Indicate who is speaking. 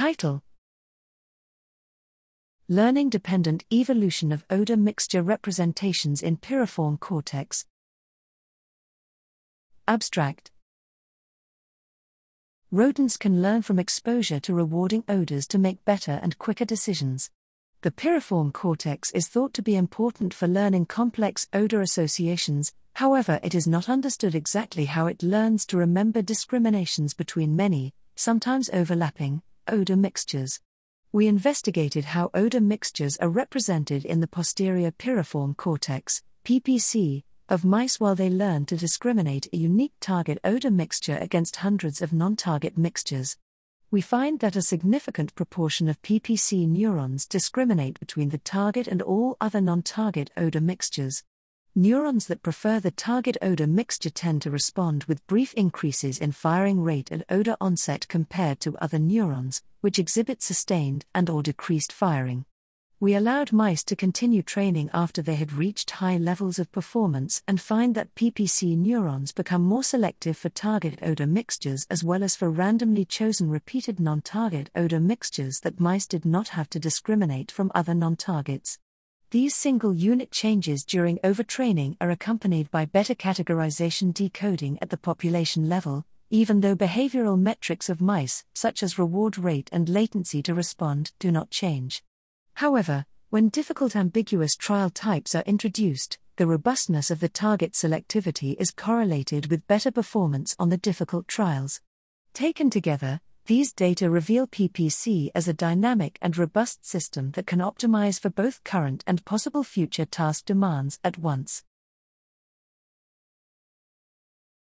Speaker 1: Title Learning Dependent Evolution of Odor Mixture Representations in Piriform Cortex. Abstract Rodents can learn from exposure to rewarding odors to make better and quicker decisions. The piriform cortex is thought to be important for learning complex odor associations, however, it is not understood exactly how it learns to remember discriminations between many, sometimes overlapping, odor mixtures. We investigated how odor mixtures are represented in the posterior piriform cortex, PPC, of mice while they learn to discriminate a unique target odor mixture against hundreds of non target mixtures. We find that a significant proportion of PPC neurons discriminate between the target and all other non target odor mixtures. Neurons that prefer the target odor mixture tend to respond with brief increases in firing rate and odor onset compared to other neurons, which exhibit sustained and or decreased firing. We allowed mice to continue training after they had reached high levels of performance and find that PPC neurons become more selective for target odor mixtures as well as for randomly chosen repeated non target odor mixtures that mice did not have to discriminate from other non targets. These single unit changes during overtraining are accompanied by better categorization decoding at the population level, even though behavioral metrics of mice, such as reward rate and latency to respond, do not change. However, when difficult ambiguous trial types are introduced, the robustness of the target selectivity is correlated with better performance on the difficult trials. Taken together, these data reveal PPC as a dynamic and robust system that can optimize for both current and possible future task demands at once.